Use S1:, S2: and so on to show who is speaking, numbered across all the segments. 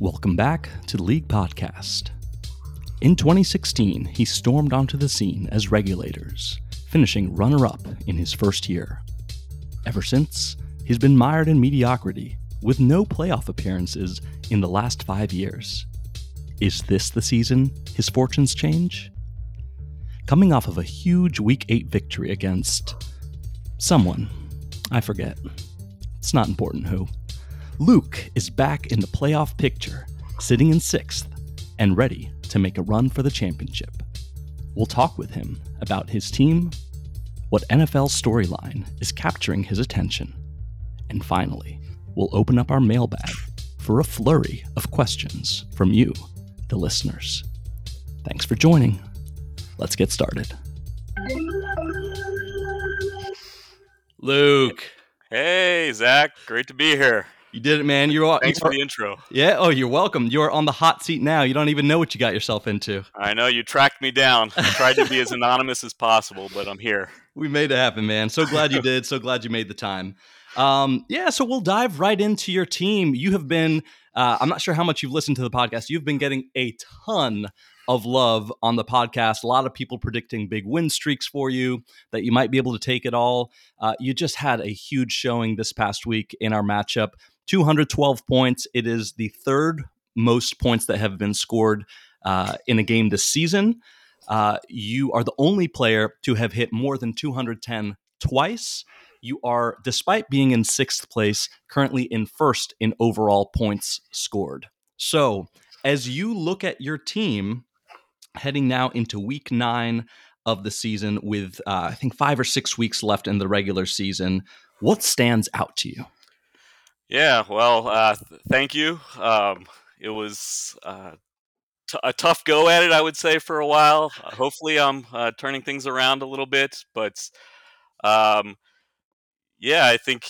S1: Welcome back to the League Podcast. In 2016, he stormed onto the scene as regulators, finishing runner up in his first year. Ever since, he's been mired in mediocrity, with no playoff appearances in the last five years. Is this the season his fortunes change? Coming off of a huge Week 8 victory against someone, I forget. It's not important who. Luke is back in the playoff picture, sitting in sixth and ready to make a run for the championship. We'll talk with him about his team, what NFL storyline is capturing his attention, and finally, we'll open up our mailbag for a flurry of questions from you, the listeners. Thanks for joining. Let's get started. Luke.
S2: Hey, Zach. Great to be here.
S1: You did it, man. You're
S2: thanks
S1: you are,
S2: for the intro.
S1: Yeah. Oh, you're welcome. You are on the hot seat now. You don't even know what you got yourself into.
S2: I know you tracked me down. I tried to be as anonymous as possible, but I'm here.
S1: We made it happen, man. So glad you did. So glad you made the time. Um, yeah. So we'll dive right into your team. You have been. Uh, I'm not sure how much you've listened to the podcast. You've been getting a ton of love on the podcast. A lot of people predicting big win streaks for you, that you might be able to take it all. Uh, you just had a huge showing this past week in our matchup 212 points. It is the third most points that have been scored uh, in a game this season. Uh, you are the only player to have hit more than 210 twice. You are, despite being in sixth place, currently in first in overall points scored. So, as you look at your team heading now into week nine of the season with, uh, I think, five or six weeks left in the regular season, what stands out to you?
S2: Yeah, well, uh, th- thank you. Um, it was uh, t- a tough go at it, I would say, for a while. Uh, hopefully, I'm uh, turning things around a little bit, but um, yeah, I think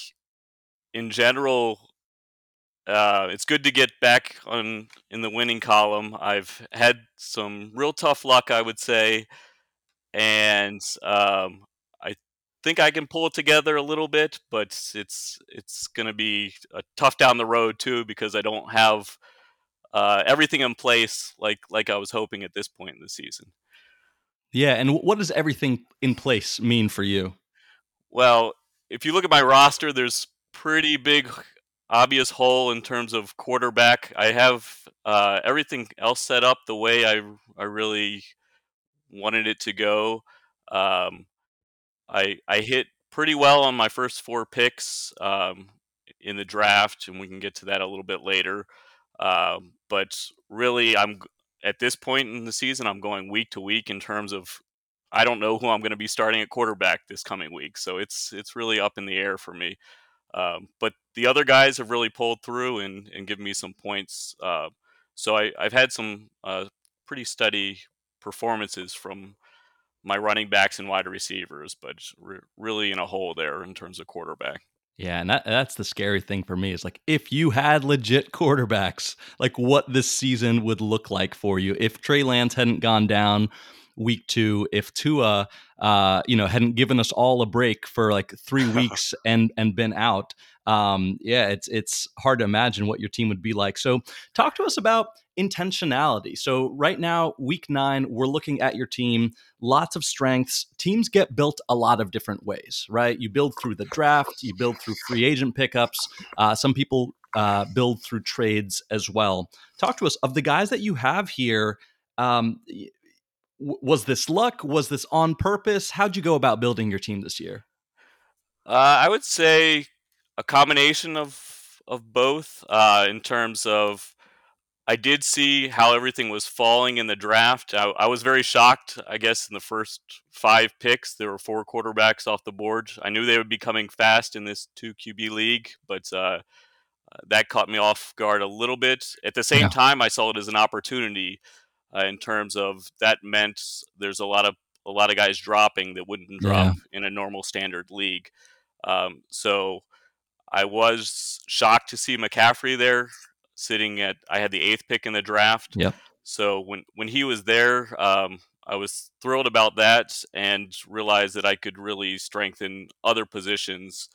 S2: in general, uh, it's good to get back on in the winning column. I've had some real tough luck, I would say, and um, think I can pull it together a little bit, but it's it's going to be tough down the road too because I don't have uh, everything in place like like I was hoping at this point in the season.
S1: Yeah, and what does everything in place mean for you?
S2: Well, if you look at my roster, there's pretty big obvious hole in terms of quarterback. I have uh, everything else set up the way I I really wanted it to go. Um, I I hit pretty well on my first four picks um, in the draft, and we can get to that a little bit later. Uh, but really, I'm at this point in the season, I'm going week to week in terms of I don't know who I'm going to be starting at quarterback this coming week, so it's it's really up in the air for me. Um, but the other guys have really pulled through and, and given me some points. Uh, so I, have had some uh, pretty steady performances from my running backs and wide receivers, but re- really in a hole there in terms of quarterback.
S1: Yeah, and that, that's the scary thing for me is like if you had legit quarterbacks, like what this season would look like for you. If Trey Lance hadn't gone down week two, if Tua, uh, you know, hadn't given us all a break for like three weeks and and been out, um, yeah, it's it's hard to imagine what your team would be like. So, talk to us about intentionality. So, right now, week nine, we're looking at your team. Lots of strengths. Teams get built a lot of different ways, right? You build through the draft, you build through free agent pickups. Uh, some people uh, build through trades as well. Talk to us of the guys that you have here. Um, was this luck? Was this on purpose? How'd you go about building your team this year?
S2: Uh, I would say a combination of of both. Uh, in terms of, I did see how everything was falling in the draft. I, I, was very shocked. I guess in the first five picks, there were four quarterbacks off the board. I knew they would be coming fast in this two QB league, but uh, that caught me off guard a little bit. At the same yeah. time, I saw it as an opportunity uh, in terms of that meant there's a lot of a lot of guys dropping that wouldn't drop yeah. in a normal standard league. Um, so I was shocked to see McCaffrey there sitting at I had the eighth pick in the draft.
S1: Yeah.
S2: So when when he was there, um, I was thrilled about that and realized that I could really strengthen other positions.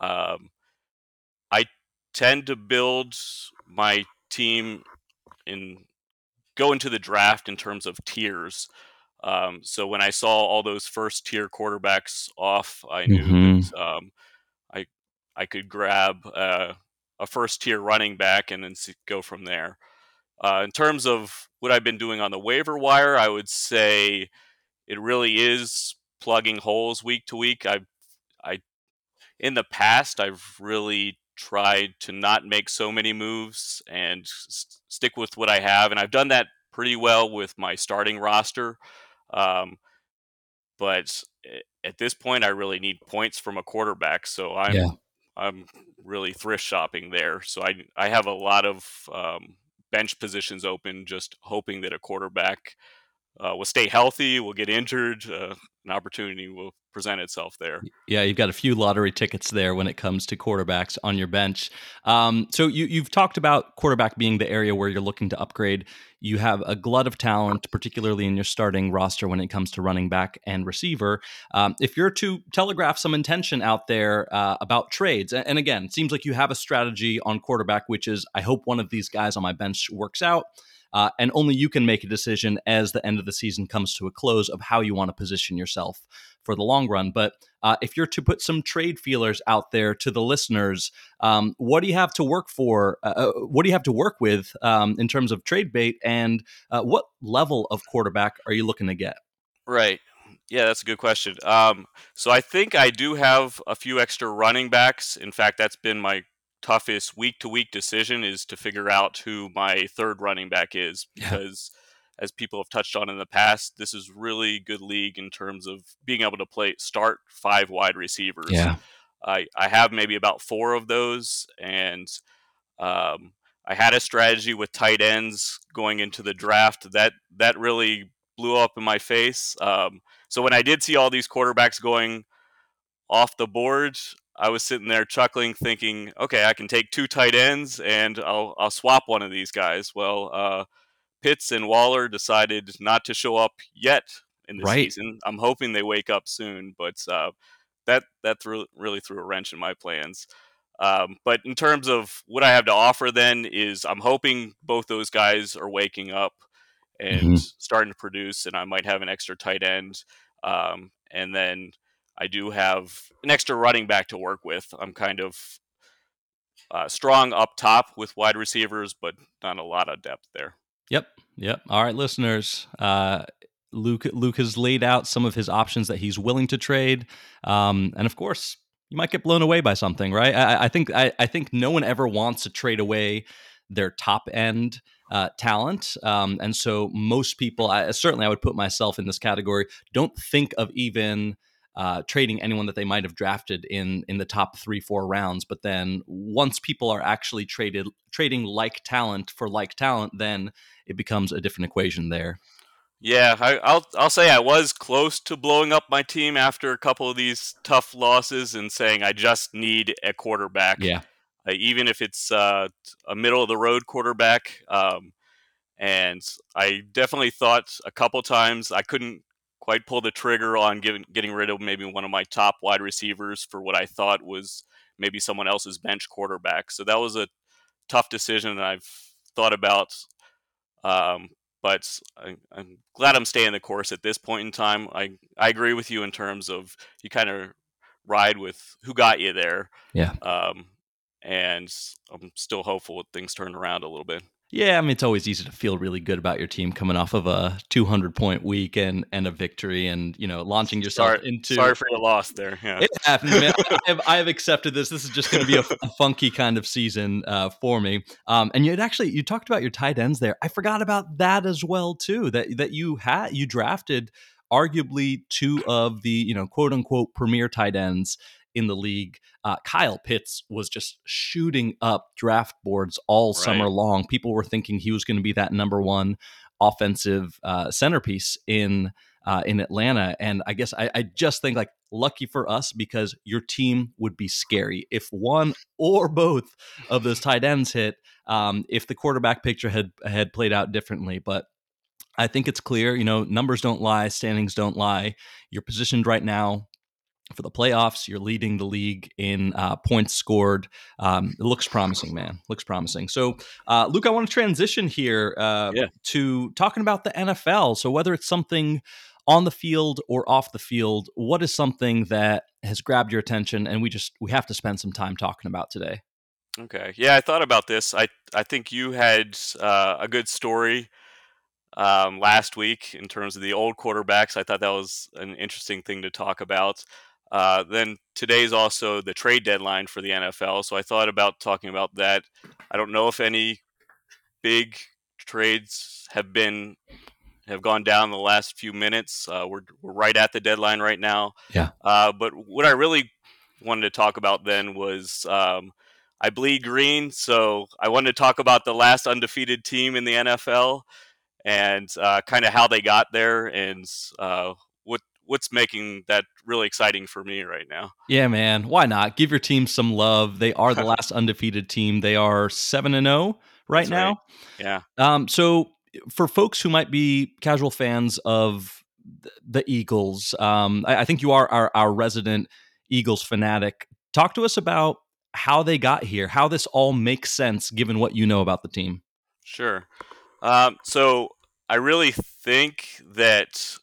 S2: Um, I tend to build my team in go into the draft in terms of tiers. Um, so when I saw all those first tier quarterbacks off, I knew
S1: Mhm.
S2: that um, I I could grab uh, a first tier running back and then go from there. Uh, in terms of what I've been doing on the waiver wire, I would say it really is plugging holes week to week. I I in the past I've really tried to not make so many moves and s- stick with what I have, and I've done that pretty well with my starting roster. Um, but at this point, I really need points from a quarterback, so I'm.
S1: Yeah.
S2: I'm really thrift shopping there. So I I have a lot of um, bench positions open, just hoping that a quarterback uh, will stay healthy, will get injured, uh, an opportunity will present itself there.
S1: Yeah, you've got a few lottery tickets there when it comes to quarterbacks on your bench. Um, so you, you've talked about quarterback being the area where you're looking to upgrade. You have a glut of talent, particularly in your starting roster when it comes to running back and receiver. Um, if you're to telegraph some intention out there uh, about trades, and again, it seems like you have a strategy on quarterback, which is I hope one of these guys on my bench works out. Uh, and only you can make a decision as the end of the season comes to a close of how you want to position yourself for the long run. But uh, if you're to put some trade feelers out there to the listeners, um, what do you have to work for? Uh, uh, what do you have to work with um, in terms of trade bait? And uh, what level of quarterback are you looking to get?
S2: Right. Yeah, that's a good question. Um, so I think I do have a few extra running backs. In fact, that's been my toughest week to week decision is to figure out who my third running back is
S1: Yeah.
S2: because as people have touched on in the past, this is really good league in terms of being able to play start five wide receivers. yeah. I, I have maybe about four of those and um, I had a strategy with tight ends going into the draft that that really blew up in my face. Um, so when I did see all these quarterbacks going off the board, I was sitting there chuckling, thinking, "Okay, I can take two tight ends and I'll I'll swap one of these guys." Well, uh, Pitts and Waller decided not to show up yet in the
S1: Right.
S2: season. I'm hoping they wake up soon, but uh, that that threw, really threw a wrench in my plans. Um, but in terms of what I have to offer, then is I'm hoping both those guys are waking up and
S1: Mhm.
S2: starting to produce, and I might have an extra tight end, um, and then I do have an extra running back to work with. I'm kind of uh, strong up top with wide receivers, but not a lot of depth there.
S1: Yep. Yep. All right, listeners. Uh, Luke Luke has laid out some of his options that he's willing to trade, um, and of course, you might get blown away by something, right? I, I think I, I think no one ever wants to trade away their top end uh, talent, um, and so most people, I, certainly, I would put myself in this category. Don't think of even uh, trading anyone that they might have drafted in in the top three four rounds. But then once people are actually traded trading like talent for like talent, then it becomes a different equation there.
S2: Yeah, I, I'll I'll say I was close to blowing up my team after a couple of these tough losses and saying I just need a quarterback.
S1: Yeah.
S2: uh, even if it's uh, a middle of the road quarterback. Um, and I definitely thought a couple times I couldn't quite pull the trigger on giving, getting rid of maybe one of my top wide receivers for what I thought was maybe someone else's bench quarterback. So that was a tough decision that I've thought about. Um, but I, I'm glad I'm staying the course at this point in time. I, I agree with you in terms of you kind of ride with who got you there.
S1: Yeah.
S2: Um, and I'm still hopeful that things turn around a little bit.
S1: Yeah, I mean it's always easy to feel really good about your team coming off of a 200 point week and and a victory, and you know launching yourself
S2: Sorry,
S1: into.
S2: sorry for your loss there. Yeah.
S1: It happens, man. I have, I have accepted this. This is just going to be a, a funky kind of season uh, for me. Um, and you had actually you talked about your tight ends there. I forgot about that as well too. That that you had you drafted arguably two of the you know quote unquote premier tight ends in the league. Uh, Kyle Pitts was just shooting up draft boards all summer long. People were thinking he was going to be that number one offensive uh, centerpiece in uh, in Atlanta. And I guess I, I just think like lucky for us because your team would be scary if one or both of those tight ends hit. Um, if the quarterback picture had had played out differently, but. I think it's clear, you know, numbers don't lie, standings don't lie. You're positioned right now for the playoffs. You're leading the league in uh, points scored. Um, it looks promising, man. Looks promising. So, uh, Luke, I want to transition here uh, yeah. to talking about the NFL. So, whether it's something on the field or off the field, what is something that has grabbed your attention and we just we have to spend some time talking about today?
S2: Okay. Yeah, I thought about this. I I think you had uh, a good story um, last week in terms of the old quarterbacks. I thought that was an interesting thing to talk about. Uh, then today's also the trade deadline for the NFL, so I thought about talking about that. I don't know if any big trades have been have gone down the last few minutes. Uh, we're we're right at the deadline right now.
S1: Yeah.
S2: Uh, but what I really wanted to talk about then was um, I bleed green, so I wanted to talk about the last undefeated team in the NFL and uh, kind of how they got there and uh, what's making that really exciting for me right now.
S1: Yeah, man. Why not give your team some love? They are the last undefeated team. They are seven and zero oh right That's now. Right.
S2: Yeah.
S1: Um. So for folks who might be casual fans of the Eagles, um, I, I think you are our, our resident Eagles fanatic. Talk to us about how they got here, how this all makes sense given what you know about the team.
S2: Sure. Um, so I really think that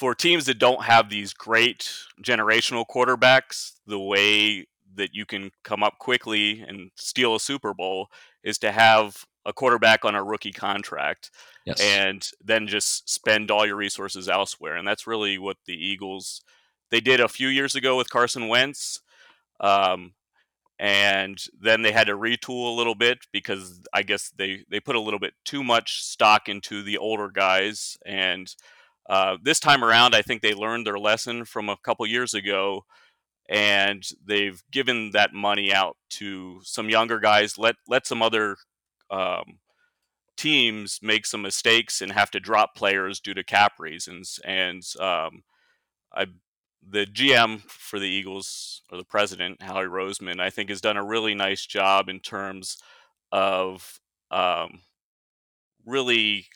S2: for teams that don't have these great generational quarterbacks, the way that you can come up quickly and steal a Super Bowl is to have a quarterback on a rookie contract yes. and then just spend all your resources elsewhere. And that's really what the Eagles they did a few years ago with Carson Wentz. Um, and then they had to retool a little bit because I guess they they put a little bit too much stock into the older guys. And uh, this time around, I think they learned their lesson from a couple years ago, and they've given that money out to some younger guys. Let let some other um, teams make some mistakes and have to drop players due to cap reasons. And um, I the GM for the Eagles or the president, Howie Roseman, I think has done a really nice job in terms of um, really,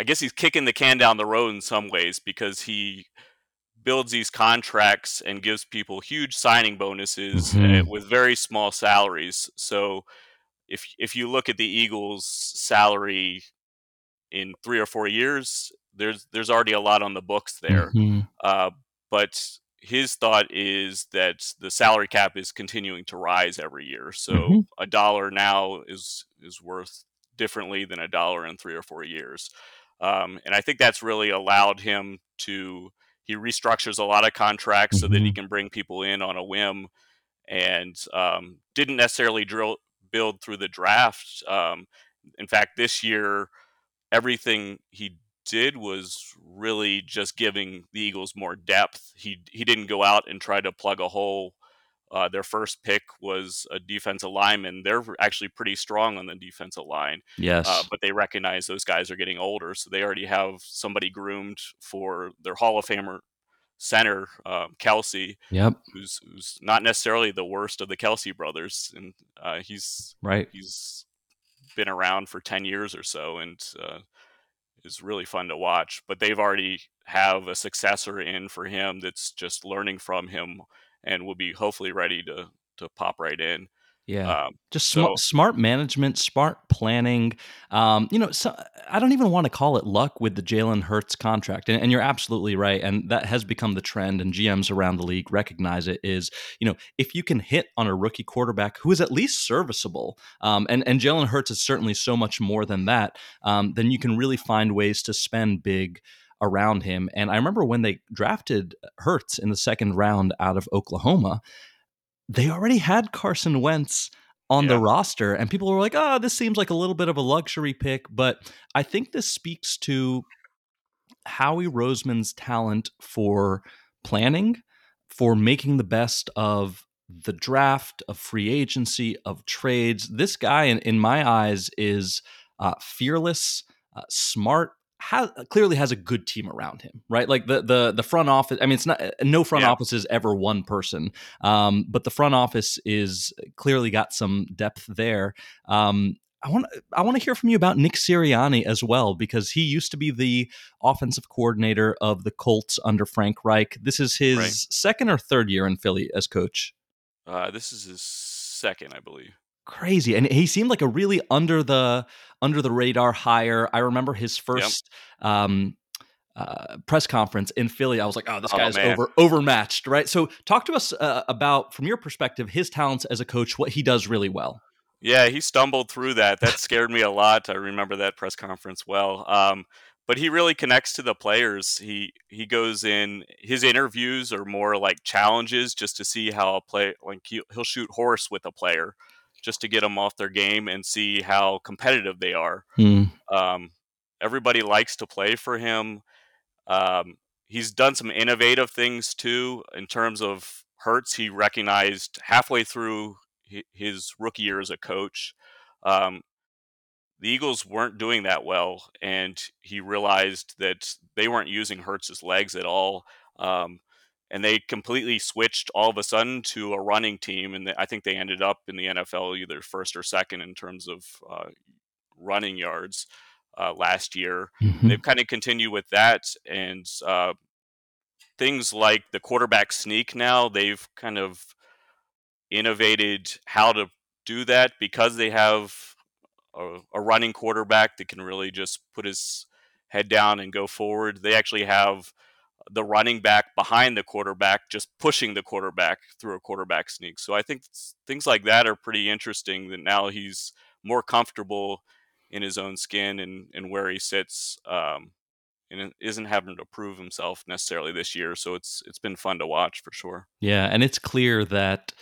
S2: I guess he's kicking the can down the road in some ways because he builds these contracts and gives people huge signing bonuses eh, mm-hmm. with very small salaries. So if if you look at the Eagles' salary in three or four years, there's there's already a lot on the books there. Mm-hmm. Uh, but his thought is that the salary cap is continuing to rise every year. So mm-hmm. a dollar now is is worth differently than a dollar in three or four years. Um, and I think that's really allowed him to he restructures a lot of contracts mm-hmm. so that he mm-hmm. can bring people in on a whim and um, didn't necessarily drill build through the draft. Um, in fact, this year everything he did was really just giving the Eagles more depth. He he didn't go out and try to plug a hole. Uh, their first pick was a defensive lineman. They're actually pretty strong on the defensive line.
S1: Yes, uh,
S2: but they recognize those guys are getting older, so they already have somebody groomed for their Hall of Famer center, um, Kelce.
S1: Yep,
S2: who's who's not necessarily the worst of the Kelce brothers, and uh, he's
S1: right.
S2: He's been around for ten years or so, and uh, is really fun to watch. But they've already have a successor in for him that's just learning from him and we'll be hopefully ready to to pop right in.
S1: Yeah, um, just so, smart, management, smart planning. Um, you know, so, I don't even want to call it luck with the Jalen Hurts contract, and, and, you're absolutely right. And that has become the trend, and GMs around the league recognize it. Is you know, if you can hit on a rookie quarterback who is at least serviceable, um, and and Jalen Hurts is certainly so much more than that, um, then you can really find ways to spend big around him. And I remember when they drafted Hurts in the second round out of Oklahoma they already had Carson Wentz on yeah. the roster, and people were like, "Oh, this seems like a little bit of a luxury pick." But I think this speaks to Howie Roseman's talent for planning, for making the best of the draft, of free agency, of trades. This guy, in, in my eyes, is uh, fearless, uh, smart, has clearly has a good team around him, right? Like the the the front office. I mean, it's not no front yeah. office is ever one person, um, but the front office is clearly got some depth there. Um, I want I want to hear from you about Nick Sirianni as well because he used to be the offensive coordinator of the Colts under Frank Reich. This is his right. second or third year in Philly as coach.
S2: Uh, this is his second, I believe.
S1: Crazy, and he seemed like a really under the under the radar hire. I remember his first yep. um, uh, press conference in Philly. I was like, oh, this guy's oh, over overmatched, right? So, talk to us uh, about, from your perspective, his talents as a coach, what he does really well.
S2: Yeah, he stumbled through that. That scared me a lot. I remember that press conference well. Um, but he really connects to the players. He he goes in. His interviews are more like challenges, just to see how a play. Like he, he'll shoot horse with a player, just to get them off their game and see how competitive they are. Hmm. Um, everybody likes to play for him. Um, he's done some innovative things too in terms of Hurts. He recognized halfway through his rookie year as a coach. Um, the Eagles weren't doing that well, and he realized that they weren't using Hurts's legs at all. Um, and they completely switched all of a sudden to a running team, and I think they ended up in the NFL either first or second in terms of uh, running yards uh, last year. Mm-hmm. They've kind of continued with that, and uh, things like the quarterback sneak. Now they've kind of innovated how to do that because they have a, a, running quarterback that can really just put his head down and go forward. They actually have the running back behind the quarterback just pushing the quarterback through a quarterback sneak. So I think things like that are pretty interesting that now he's more comfortable in his own skin and, and where he sits. Um, and isn't having to prove himself necessarily this year. So it's it's been fun to watch for sure.
S1: Yeah, and it's clear that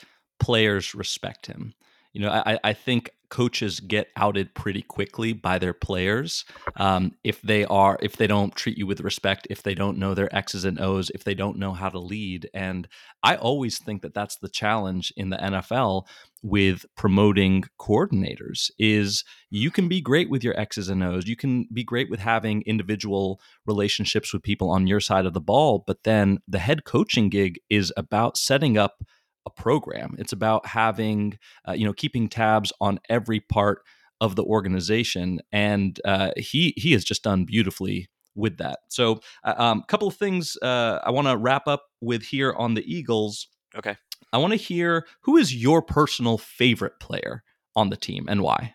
S1: players respect him. You know, I, I think coaches get outed pretty quickly by their players um, if they are if they don't treat you with respect if they don't know their x's and o's if they don't know how to lead. And i always think that that's the challenge in the nfl with promoting coordinators is you can be great with your x's and o's. You can be great with having individual relationships with people on your side of the ball but then the head coaching gig is about setting up a program. It's about having, uh, you know, keeping tabs on every part of the organization, and uh, he he has just done beautifully with that. So, a uh, um, couple of things uh, I want to wrap up with here on the Eagles.
S2: Okay,
S1: I want to hear who is your personal favorite player on the team and why.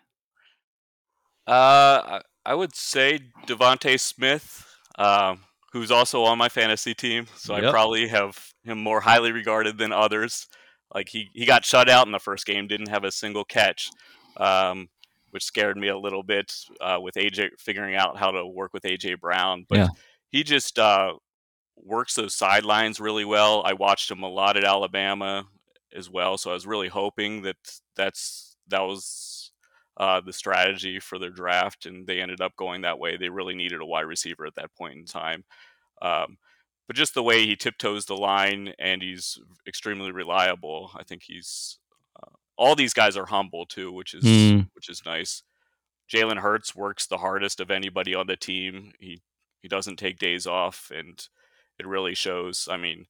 S2: Uh, I would say DeVonta Smith. Um, who's also on my fantasy team, so yep. I probably have him more highly regarded than others. Like he he got shut out in the first game, didn't have a single catch, um, which scared me a little bit uh, with AJ figuring out how to work with AJ Brown. But yeah. he just uh, works those sidelines really well. I watched him a lot at Alabama as well, so I was really hoping that that's that was uh, the strategy for their draft, and they ended up going that way. They really needed a wide receiver at that point in time. Um, but just the way he tiptoes the line and he's extremely reliable. I think he's uh, all these guys are humble too, which is mm. which is nice. Jalen Hurts works the hardest of anybody on the team. He he doesn't take days off, and it really shows. I mean,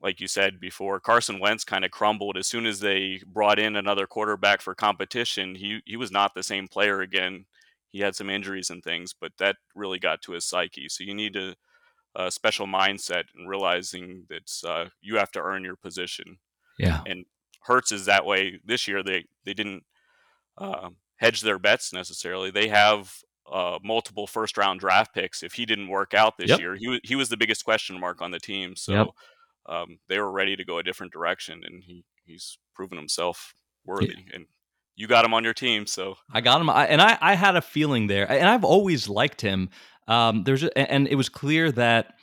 S2: like you said before, Carson Wentz kind of crumbled as soon as they brought in another quarterback for competition. He he was not the same player again. He had some injuries and things, but that really got to his psyche. So you need to a special mindset and realizing that uh, you have to earn your position.
S1: Yeah.
S2: And Hurts is that way this year. They they didn't uh, hedge their bets necessarily. They have uh, multiple first round draft picks. If he didn't work out this yep. year, he he was the biggest question mark on the team. So yep. um, they were ready to go a different direction, and he he's proven himself worthy. Yeah. And you got him on your team, so
S1: I got him. I, and I I had a feeling there, and I've always liked him. Um, there's and it was clear that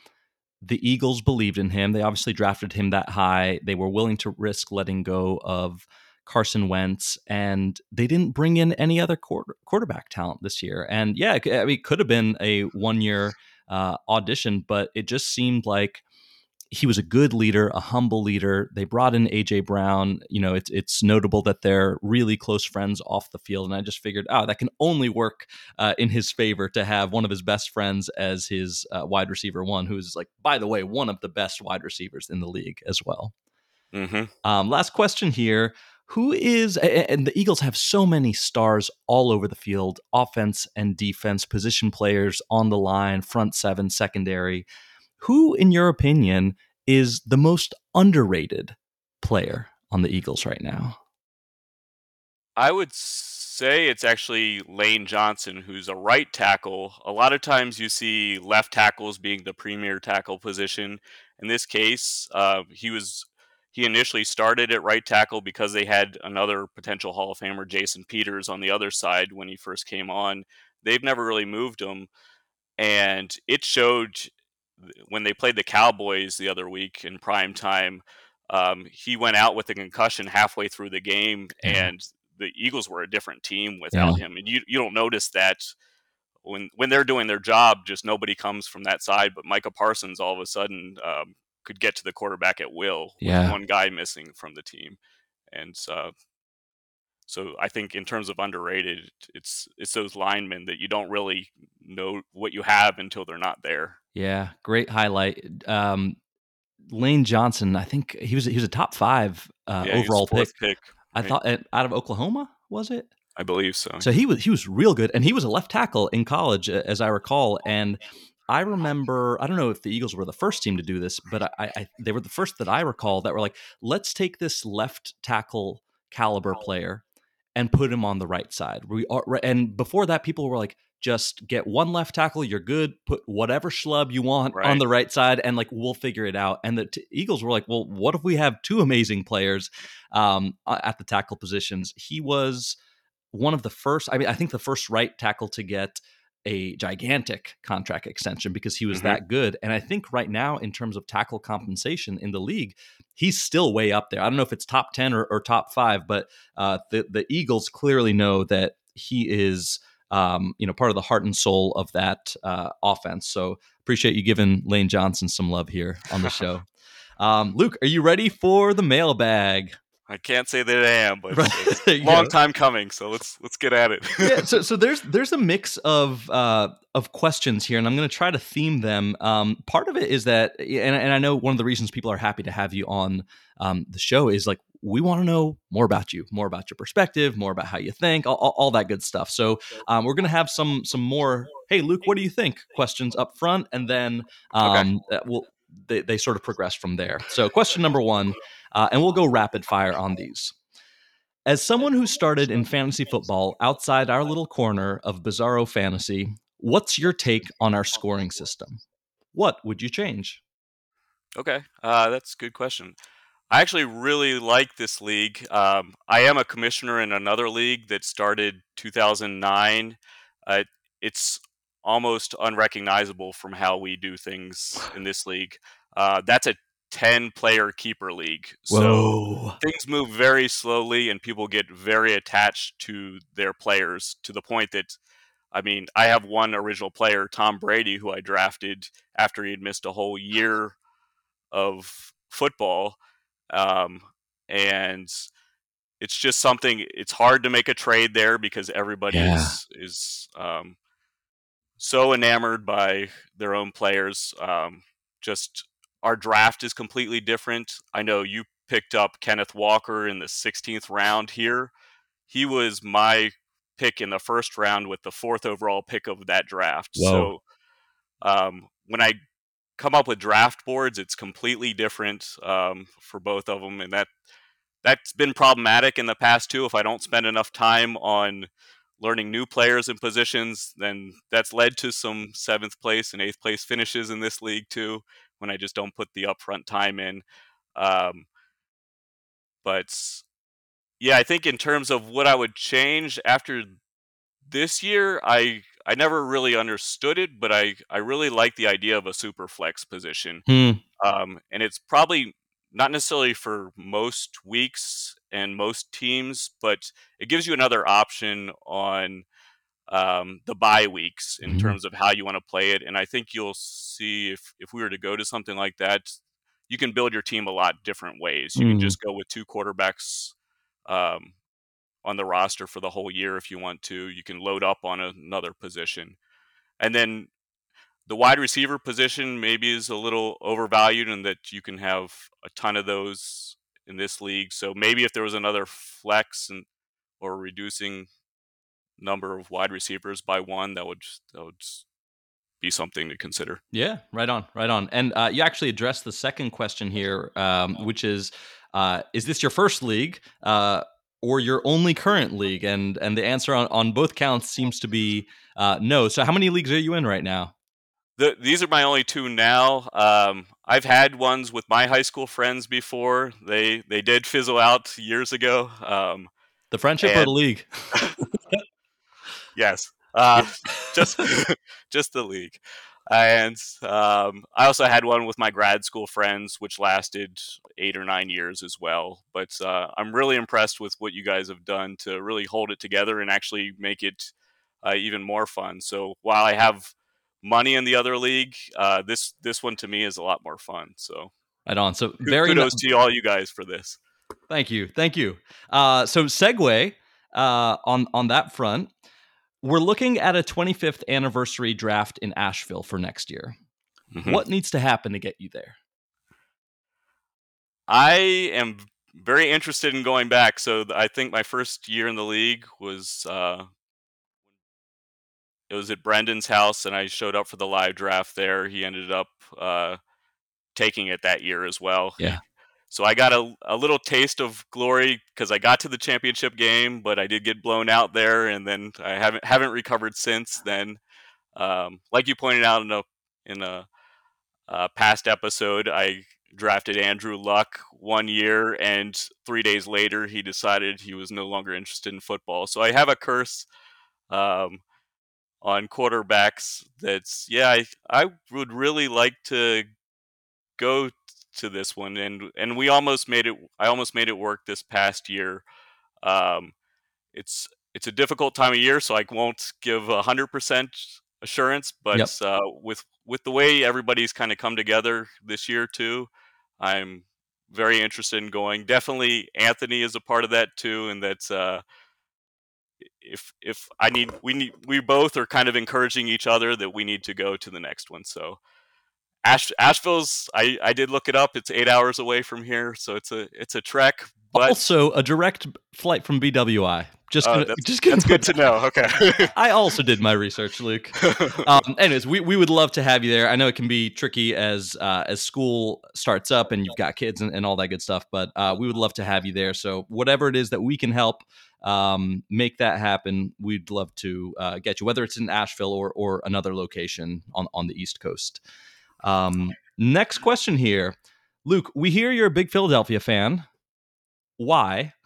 S1: the Eagles believed in him. They obviously drafted him that high. They were willing to risk letting go of Carson Wentz, and they didn't bring in any other quarter, quarterback talent this year. And yeah, it, I mean, it could have been a one year uh, audition, but it just seemed like he was a good leader, a humble leader. They brought in AJ Brown. You know, it's it's notable that they're really close friends off the field, and I just figured, oh, that can only work uh, in his favor to have one of his best friends as his uh, wide receiver one, who's like, by the way, one of the best wide receivers in the league as well. Mm-hmm. Um, last question here: who is and the Eagles have so many stars all over the field, offense and defense, position players on the line, front seven, secondary. Who in your opinion is the most underrated player on the Eagles right now?
S2: I would say it's actually Lane Johnson, who's a right tackle. A lot of times you see left tackles being the premier tackle position. In this case, uh, he was he initially started at right tackle because they had another potential Hall of Famer, Jason Peters, on the other side when he first came on. They've never really moved him, and it showed when they played the Cowboys the other week in prime time. Um, he went out with a concussion halfway through the game, and the Eagles were a different team without yeah. him. And you you don't notice that when when they're doing their job, just nobody comes from that side. But Micah Parsons all of a sudden um, could get to the quarterback at will yeah. one guy missing from the team, and uh, so I think in terms of underrated, it's it's those linemen that you don't really know what you have until they're not there.
S1: Yeah, great highlight. Um, Lane Johnson, I think he was he was a top five uh, yeah, overall pick. pick. I thought out of Oklahoma was it?
S2: I believe so.
S1: So he was he was real good, and he was a left tackle in college, as I recall. And I remember, I don't know if the Eagles were the first team to do this, but I, I, they were the first that I recall that were like, let's take this left tackle caliber player and put him on the right side. We are, and before that, people were like, just get one left tackle, you're good. Put whatever schlub you want right. on the right side, and like we'll figure it out. And the t- Eagles were like, well, what if we have two amazing players um, at the tackle positions? He was one of the first. I mean, I think the first right tackle to get a gigantic contract extension because he was mm-hmm. that good. And I think right now, in terms of tackle compensation in the league, he's still way up there. I don't know if it's top 10 or, or top five, but uh, the, the Eagles clearly know that he is. Um, you know, part of the heart and soul of that uh, offense. So appreciate you giving Lane Johnson some love here on the show. um, Luke, are you ready for the mailbag?
S2: I can't say that I am, but right. long go. time coming. So let's let's get at it.
S1: yeah. So so there's there's a mix of uh, of questions here, and I'm going to try to theme them. Um, part of it is that, and, and I know one of the reasons people are happy to have you on um, the show is like we want to know more about you, more about your perspective, more about how you think, all, all, all that good stuff. So um, we're going to have some some more. Hey, Luke, what do you think? Questions up front, and then um, okay. Uh, we'll they, they sort of progress from there. So question number one uh, and we'll go rapid fire on these. As someone who started in fantasy football outside our little corner of bizarro fantasy, what's your take on our scoring system? What would you change?
S2: Okay, uh, that's a good question. I actually really like this league. Um, I am a commissioner in another league that started 2009. Uh, it's almost unrecognizable from how we do things in this league. Uh, that's a 10 player keeper league. So things move very slowly and people get very attached to their players to the point that I mean, I have one original player, Tom Brady, who I drafted after he had missed a whole year of football. Um, and it's just something it's hard to make a trade there because everybody yeah. is is um, so enamored by their own players. Um, just our draft is completely different. I know you picked up Kenneth Walker in the 16th round here. He was my pick in the first round with the fourth overall pick of that draft. Whoa. So um, when I come up with draft boards, it's completely different um, for both of them, and that that's been problematic in the past too. If I don't spend enough time on learning new players and positions, then that's led to some seventh place and eighth place finishes in this league too when I just don't put the upfront time in. Um, but yeah, I think in terms of what I would change after this year, I I never really understood it, but I I really like the idea of a super flex position. Hmm. Um, and it's probably not necessarily for most weeks and most teams, but it gives you another option on um, the bye weeks in mm-hmm. terms of how you want to play it. And I think you'll see if if we were to go to something like that, you can build your team a lot different ways. You mm-hmm. can just go with two quarterbacks um, on the roster for the whole year if you want to. You can load up on another position, and then the wide receiver position maybe is a little overvalued in that you can have a ton of those in this league. So maybe if there was another flex and or reducing number of wide receivers by one, that would that would be something to consider.
S1: Yeah, right on, right on. And uh, you actually addressed the second question here, um, which is, uh, is this your first league uh, or your only current league? And and the answer on, on both counts seems to be uh, no. So how many leagues are you in right now?
S2: The, these are my only two now. Um, I've had ones with my high school friends before. They they did fizzle out years ago. Um,
S1: the friendship and, or the league?
S2: yes, uh, just just the league. And um, I also had one with my grad school friends, which lasted eight or nine years as well. But uh, I'm really impressed with what you guys have done to really hold it together and actually make it uh, even more fun. So while I have money in the other league, uh, this this one to me is a lot more fun. So
S1: right on. So very
S2: kudos no- to all you guys for this.
S1: Thank you, thank you. Uh, so segue uh, on on that front we're looking at a 25th anniversary draft in Asheville for next year. Mm-hmm. What needs to happen to get you there?
S2: I am very interested in going back. So I think my first year in the league was uh, it was at Brendan's house, and I showed up for the live draft there. He ended up uh, taking it that year as well.
S1: Yeah.
S2: So I got a, a little taste of glory because I got to the championship game, but I did get blown out there, and then I haven't haven't recovered since then. Um, like you pointed out in a in a past episode, I drafted Andrew Luck one year, and three days later, he decided he was no longer interested in football. So I have a curse um, on quarterbacks. That's yeah, I I would really like to go to this one, and and we almost made it. I almost made it work this past year. Um, it's it's a difficult time of year, so I won't give hundred percent assurance. But yep. uh, with with the way everybody's kind of come together this year too, I'm very interested in going. Definitely, Anthony is a part of that too, and that's. Uh, if if I need we need we both are kind of encouraging each other that we need to go to the next one. So Ash, Asheville's I, I did look it up. It's eight hours away from here, so it's a it's a trek. But
S1: also a direct flight from BWI. Just
S2: uh,
S1: gonna,
S2: that's,
S1: just
S2: that's good to know. Okay.
S1: I also did my research, Luke. Um, anyways, we, we would love to have you there. I know it can be tricky as uh, as school starts up and you've got kids and, and all that good stuff, but uh, we would love to have you there. So whatever it is that we can help um, make that happen, we'd love to uh, get you, whether it's in Asheville or or another location on on the East Coast. Um, next question here. Luke, we hear you're a big Philadelphia fan. Why?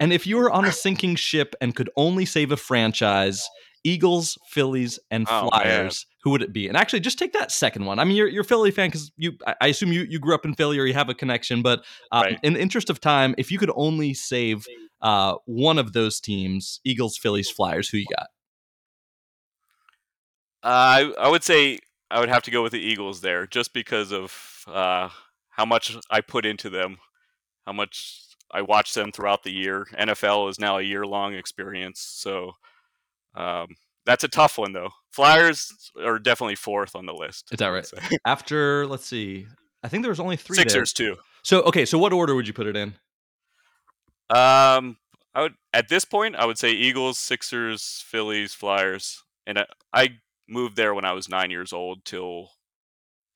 S1: And if you were on a sinking ship and could only save a franchise, Eagles, Phillies, and oh, Flyers, who would it be? And actually, just take that second one. I mean, you're, you're a Philly fan because you, I assume you, you grew up in Philly or you have a connection. But um, right. in the interest of time, if you could only save uh, one of those teams, Eagles, Phillies, Flyers, who you got?
S2: Uh, I, I would say I would have to go with the Eagles there, just because of uh, how much I put into them, how much I watch them throughout the year. NFL is now a year long experience, so um, that's a tough one though. Flyers are definitely fourth on the list.
S1: Is that right? After let's see, I think there was only three.
S2: Sixers there. too.
S1: So okay, so what order would you put it in?
S2: Um, I would at this point I would say Eagles, Sixers, Phillies, Flyers, and I, I moved there when I was nine years old till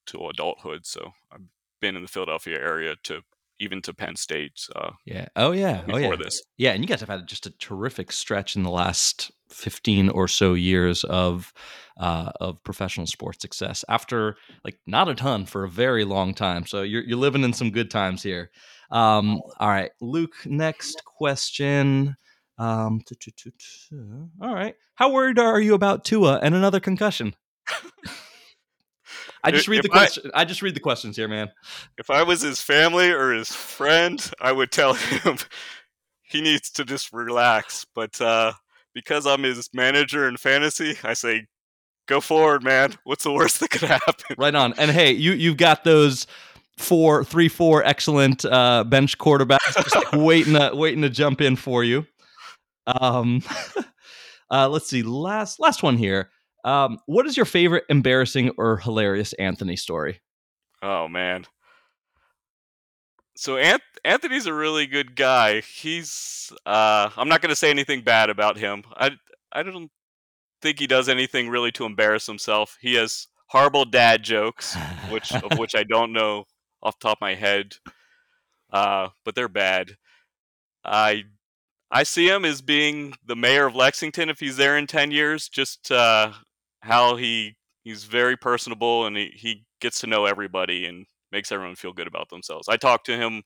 S2: till adulthood. So I've been in the Philadelphia area to even to Penn State. Uh,
S1: yeah. Oh yeah.
S2: oh
S1: yeah.
S2: This.
S1: Yeah, and you guys have had just a terrific stretch in the last fifteen or so years of uh, of professional sports success. After like not a ton for a very long time, so you're you're living in some good times here. Um, all right, Luke. Next question. Um, all right. How worried are you about Tua and another concussion? I just read if the question. I, I, just read the questions here, man.
S2: If I was his family or his friend, I would tell him he needs to just relax. But uh, because I'm his manager in fantasy, I say, go forward, man. What's the worst that could happen?
S1: Right on. And hey, you you've got those four, three, four excellent uh, bench quarterbacks waiting to waiting to jump in for you. Um, uh, let's see. Last last one here. Um, what is your favorite embarrassing or hilarious Anthony story?
S2: Oh man. so Anthony's a really good guy. He's uh, I'm not going to say anything bad about him. I I don't think he does anything really to embarrass himself. He has horrible dad jokes, which of which I don't know off the top of my head, uh, but they're bad. I I see him as being the mayor of Lexington if he's there in ten years. Just uh, how he he's very personable and he, he gets to know everybody and makes everyone feel good about themselves. I talk to him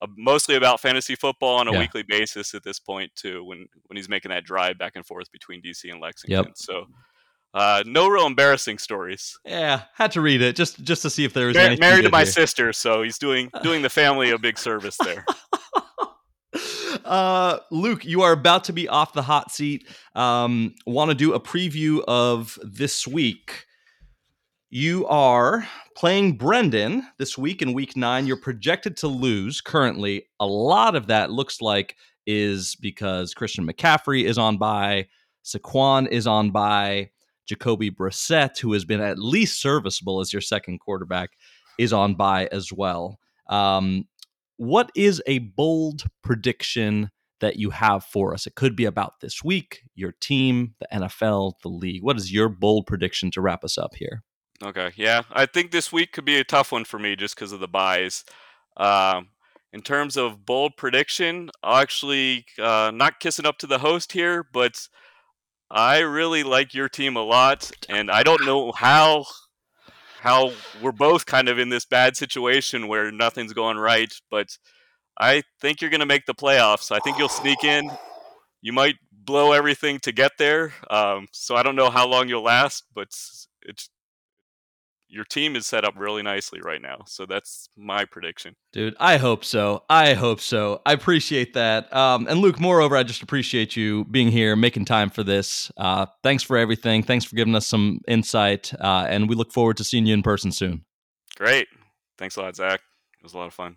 S2: uh, mostly about fantasy football on a yeah. weekly basis at this point too when when he's making that drive back and forth between DC and Lexington. Yep. So uh, no real embarrassing stories.
S1: Yeah, had to read it just just to see if there was
S2: Mar- married to my
S1: here.
S2: sister, so he's doing doing the family a big service there.
S1: uh, Luke, you are about to be off the hot seat. Um, Want to do a preview of this week? You are playing Brendan this week in week nine. You're projected to lose currently. A lot of that looks like is because Christian McCaffrey is on bye, Saquon is on bye, Jacoby Brissett, who has been at least serviceable as your second quarterback, is on bye as well. Um, what is a bold prediction that you have for us? It could be about this week, your team, the NFL, the league. What is your bold prediction to wrap us up here?
S2: Okay, yeah, I think this week could be a tough one for me just because of the byes. Um, in terms of bold prediction, I'll actually uh, not kissing up to the host here, but I really like your team a lot, and I don't know how how we're both kind of in this bad situation where nothing's going right, but I think you're going to make the playoffs. I think you'll sneak in. You might blow everything to get there. Um, so I don't know how long you'll last, but it's your team is set up really nicely right now. So that's my prediction.
S1: Dude, I hope so. I hope so. I appreciate that. Um, and Luke, moreover, I just appreciate you being here, making time for this. Uh, thanks for everything. Thanks for giving us some insight. Uh, and we look forward to seeing you in person soon.
S2: Great. Thanks a lot, Zach. It was a lot of fun.